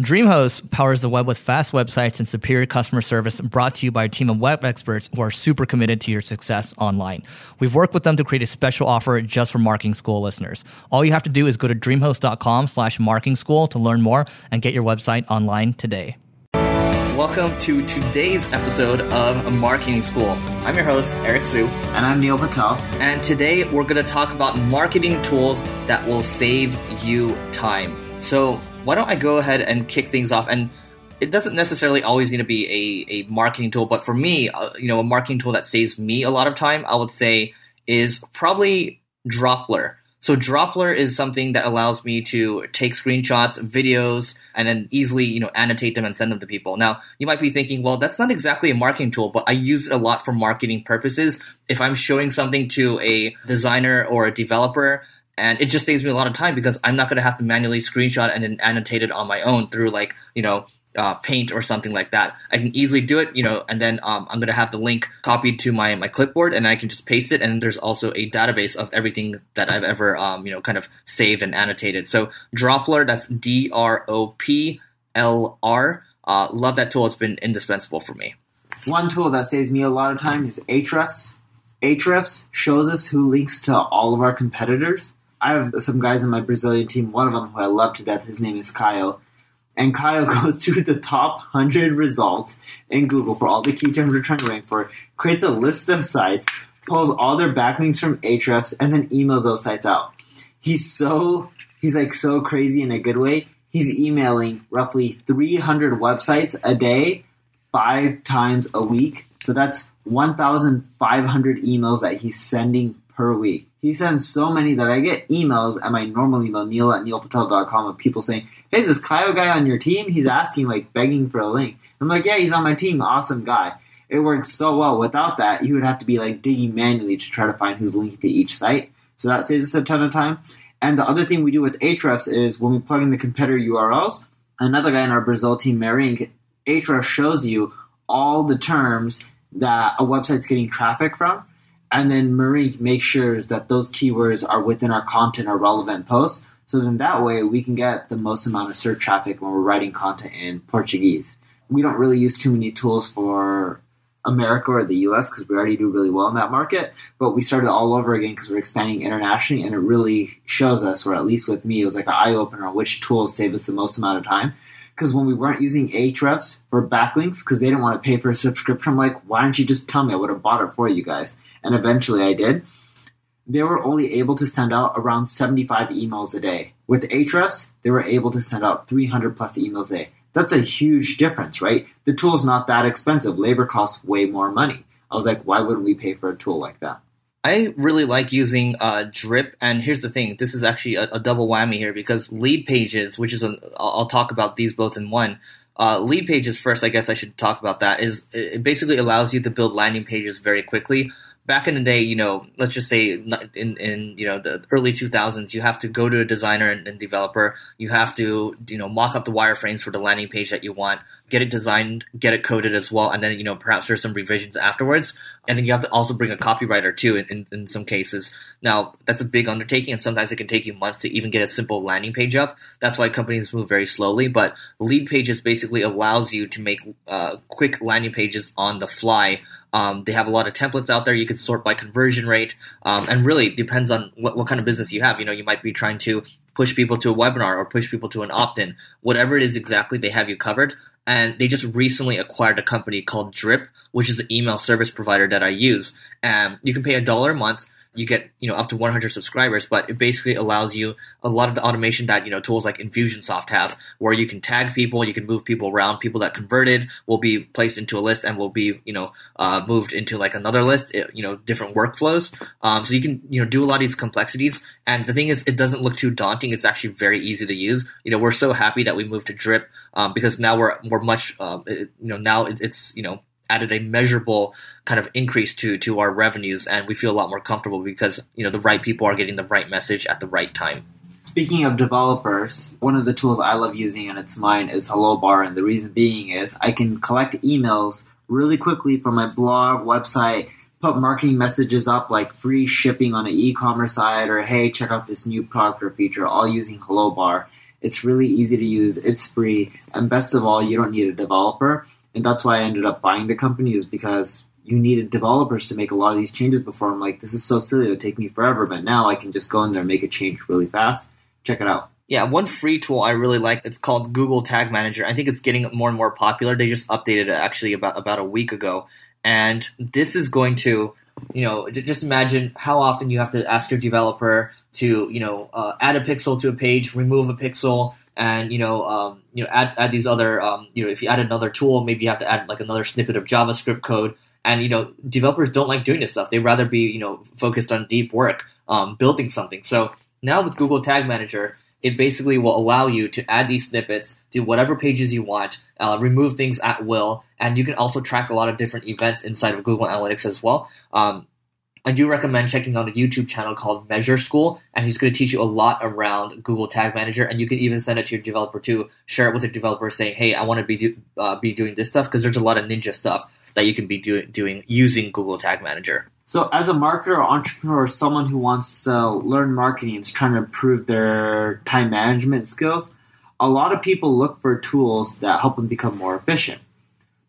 DreamHost powers the web with fast websites and superior customer service brought to you by a team of web experts who are super committed to your success online. We've worked with them to create a special offer just for marketing school listeners. All you have to do is go to dreamhost.com slash marketing school to learn more and get your website online today. Welcome to today's episode of Marketing School. I'm your host, Eric Siu. And I'm Neil Patel. And today we're going to talk about marketing tools that will save you time. So, why don't I go ahead and kick things off? And it doesn't necessarily always need to be a, a marketing tool, but for me, uh, you know, a marketing tool that saves me a lot of time, I would say, is probably Droplr. So Droplr is something that allows me to take screenshots, videos, and then easily, you know, annotate them and send them to people. Now, you might be thinking, well, that's not exactly a marketing tool, but I use it a lot for marketing purposes. If I'm showing something to a designer or a developer, and it just saves me a lot of time because I'm not going to have to manually screenshot and then annotate it on my own through like you know uh, Paint or something like that. I can easily do it, you know, and then um, I'm going to have the link copied to my my clipboard, and I can just paste it. And there's also a database of everything that I've ever um, you know kind of saved and annotated. So Droplr, that's D R O P L R. Uh, love that tool. It's been indispensable for me. One tool that saves me a lot of time is Ahrefs. Ahrefs shows us who links to all of our competitors. I have some guys in my Brazilian team. One of them who I love to death. His name is Kyle, and Kyle goes through the top hundred results in Google for all the key terms we're trying to rank for. Creates a list of sites, pulls all their backlinks from Ahrefs, and then emails those sites out. He's so he's like so crazy in a good way. He's emailing roughly 300 websites a day, five times a week. So that's 1,500 emails that he's sending per week. He sends so many that I get emails at my normal email, neil at neilpatel.com, of people saying, Hey, is this Kyle guy on your team? He's asking, like, begging for a link. I'm like, Yeah, he's on my team. Awesome guy. It works so well. Without that, you would have to be, like, digging manually to try to find who's linked to each site. So that saves us a ton of time. And the other thing we do with Ahrefs is when we plug in the competitor URLs, another guy in our Brazil team, Marink, Ahrefs shows you all the terms that a website's getting traffic from and then Marie makes sure that those keywords are within our content or relevant posts. So then that way we can get the most amount of search traffic when we're writing content in Portuguese. We don't really use too many tools for America or the US because we already do really well in that market. But we started all over again because we're expanding internationally and it really shows us, or at least with me, it was like an eye opener on which tools save us the most amount of time because when we weren't using Ahrefs for backlinks because they didn't want to pay for a subscription, I'm like, why don't you just tell me? I would have bought it for you guys. And eventually I did. They were only able to send out around 75 emails a day. With Ahrefs, they were able to send out 300 plus emails a day. That's a huge difference, right? The tool's not that expensive. Labor costs way more money. I was like, why wouldn't we pay for a tool like that? I really like using uh, Drip, and here's the thing: this is actually a, a double whammy here because lead pages, which is a, I'll talk about these both in one. Uh, Leadpages first, I guess I should talk about that. Is it basically allows you to build landing pages very quickly back in the day, you know, let's just say in in you know the early 2000s, you have to go to a designer and, and, developer. You have to you know mock up the wireframes for the landing page that you want, get it designed, get it coded as well, and then you know perhaps there's some revisions afterwards. And then you have to also bring a copywriter too in, in, in some cases. Now that's a big undertaking, and sometimes it can take you months to even get a simple landing page up. That's why companies move very slowly. But lead pages basically allows you to make uh, quick landing pages on the fly um, they have a lot of templates out there. You can sort by conversion rate, um, and really depends on what, what kind of business you have. You know, you might be trying to push people to a webinar or push people to an opt-in. Whatever it is exactly, they have you covered. And they just recently acquired a company called Drip, which is the email service provider that I use. And you can pay a dollar a month you get you know up to 100 subscribers, but it basically allows you a lot of the automation that you know tools like Infusionsoft have, where you can tag people, you can move people around. People that converted will be placed into a list and will be you know uh, moved into like another list. You know different workflows, um, so you can you know do a lot of these complexities. And the thing is, it doesn't look too daunting. It's actually very easy to use. You know we're so happy that we moved to Drip um, because now we're we're much uh, you know now it, it's you know added a measurable kind of increase to to our revenues and we feel a lot more comfortable because you know the right people are getting the right message at the right time. Speaking of developers, one of the tools I love using and it's mine is hello bar and the reason being is I can collect emails really quickly from my blog, website, put marketing messages up like free shipping on an e-commerce site or hey, check out this new product or feature, all using hello bar It's really easy to use, it's free, and best of all, you don't need a developer and that's why I ended up buying the company is because you needed developers to make a lot of these changes before. I'm like, this is so silly; it would take me forever. But now I can just go in there and make a change really fast. Check it out. Yeah, one free tool I really like. It's called Google Tag Manager. I think it's getting more and more popular. They just updated it actually about about a week ago, and this is going to, you know, just imagine how often you have to ask your developer to, you know, uh, add a pixel to a page, remove a pixel, and you know, um, you know, add add these other, um, you know, if you add another tool, maybe you have to add like another snippet of JavaScript code. And you know, developers don't like doing this stuff. they'd rather be you know focused on deep work, um, building something. So now with Google Tag Manager, it basically will allow you to add these snippets to whatever pages you want, uh, remove things at will, and you can also track a lot of different events inside of Google Analytics as well. Um, I do recommend checking out a YouTube channel called Measure School, and he's going to teach you a lot around Google Tag Manager. And you can even send it to your developer to share it with your developer, saying, "Hey, I want to be do, uh, be doing this stuff," because there's a lot of ninja stuff that you can be do- doing using Google Tag Manager. So, as a marketer or entrepreneur, or someone who wants to learn marketing and is trying to improve their time management skills, a lot of people look for tools that help them become more efficient.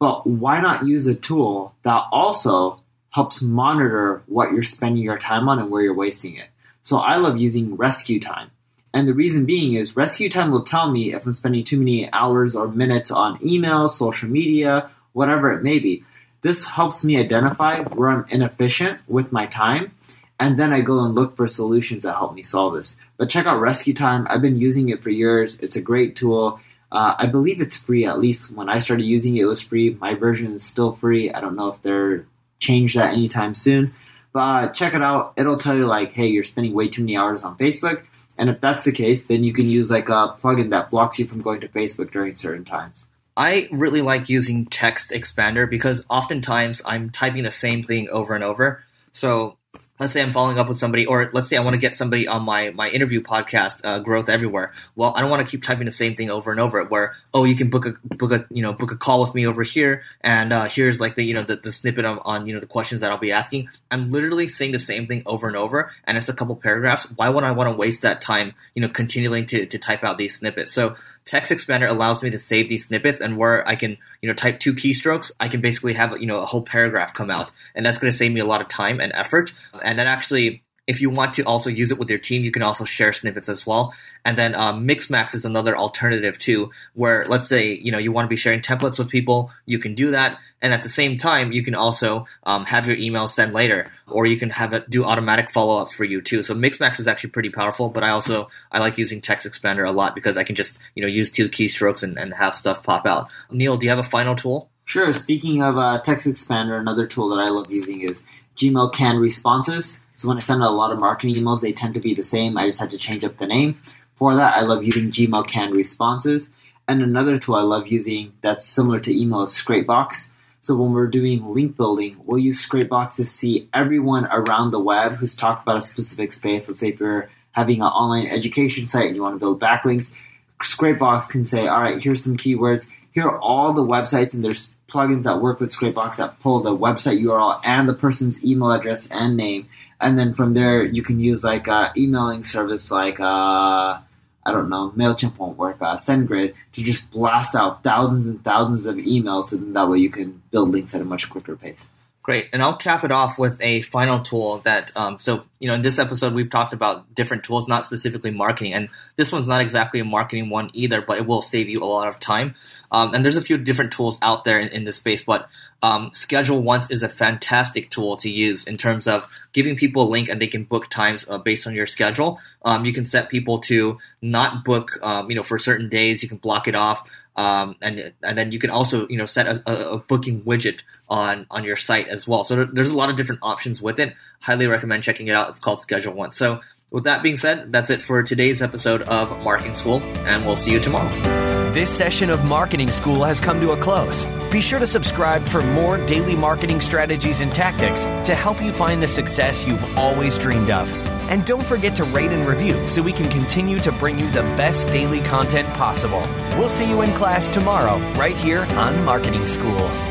But why not use a tool that also helps monitor what you're spending your time on and where you're wasting it. So I love using rescue time. And the reason being is rescue time will tell me if I'm spending too many hours or minutes on email, social media, whatever it may be. This helps me identify where I'm inefficient with my time. And then I go and look for solutions that help me solve this. But check out Rescue Time. I've been using it for years. It's a great tool. Uh, I believe it's free. At least when I started using it, it was free. My version is still free. I don't know if they're change that anytime soon. But check it out. It'll tell you like, hey, you're spending way too many hours on Facebook. And if that's the case, then you can use like a plugin that blocks you from going to Facebook during certain times. I really like using Text Expander because oftentimes I'm typing the same thing over and over. So let's say I'm following up with somebody, or let's say I want to get somebody on my my interview podcast, uh, Growth Everywhere. Well, I don't want to keep typing the same thing over and over. Where oh, you can book a book a you know book a call with me over here, and uh, here's like the you know the, the snippet on, on you know the questions that I'll be asking. I'm literally saying the same thing over and over, and it's a couple paragraphs. Why would I want to waste that time you know continuing to to type out these snippets? So Text Expander allows me to save these snippets, and where I can, you know, type two keystrokes, I can basically have, you know, a whole paragraph come out, and that's going to save me a lot of time and effort. And then actually, if you want to also use it with your team, you can also share snippets as well. And then um, Mixmax is another alternative too, where let's say you know you want to be sharing templates with people, you can do that, and at the same time you can also um, have your emails send later, or you can have it do automatic follow ups for you too. So Mixmax is actually pretty powerful, but I also I like using Text Expander a lot because I can just you know use two keystrokes and, and have stuff pop out. Neil, do you have a final tool? Sure. Speaking of uh, Text Expander, another tool that I love using is Gmail Canned Responses. So when I send out a lot of marketing emails, they tend to be the same. I just had to change up the name. For that, I love using Gmail canned responses. And another tool I love using that's similar to email is Scrapebox. So when we're doing link building, we'll use Scrapebox to see everyone around the web who's talked about a specific space. Let's say if you're having an online education site and you want to build backlinks, Scrapebox can say, all right, here's some keywords. Here are all the websites, and there's plugins that work with Scrapebox that pull the website URL and the person's email address and name. And then from there, you can use like a emailing service like uh, I don't know, MailChimp won't work, uh, SendGrid, to just blast out thousands and thousands of emails so that way you can build links at a much quicker pace. Great. And I'll cap it off with a final tool that, um, so, you know, in this episode, we've talked about different tools, not specifically marketing. And this one's not exactly a marketing one either, but it will save you a lot of time. Um, and there's a few different tools out there in, in this space, but um, Schedule Once is a fantastic tool to use in terms of giving people a link and they can book times uh, based on your schedule. Um, you can set people to not book, um, you know, for certain days. You can block it off. Um, and and then you can also you know set a, a, booking widget on on your site as well. So there's a lot of different options with it. Highly recommend checking it out. It's called Schedule Once. So with that being said, that's it for today's episode of Marketing School, and we'll see you tomorrow. This session of Marketing School has come to a close. Be sure to subscribe for more daily marketing strategies and tactics to help you find the success you've always dreamed of. And don't forget to rate and review so we can continue to bring you the best daily content possible. We'll see you in class tomorrow, right here on Marketing School.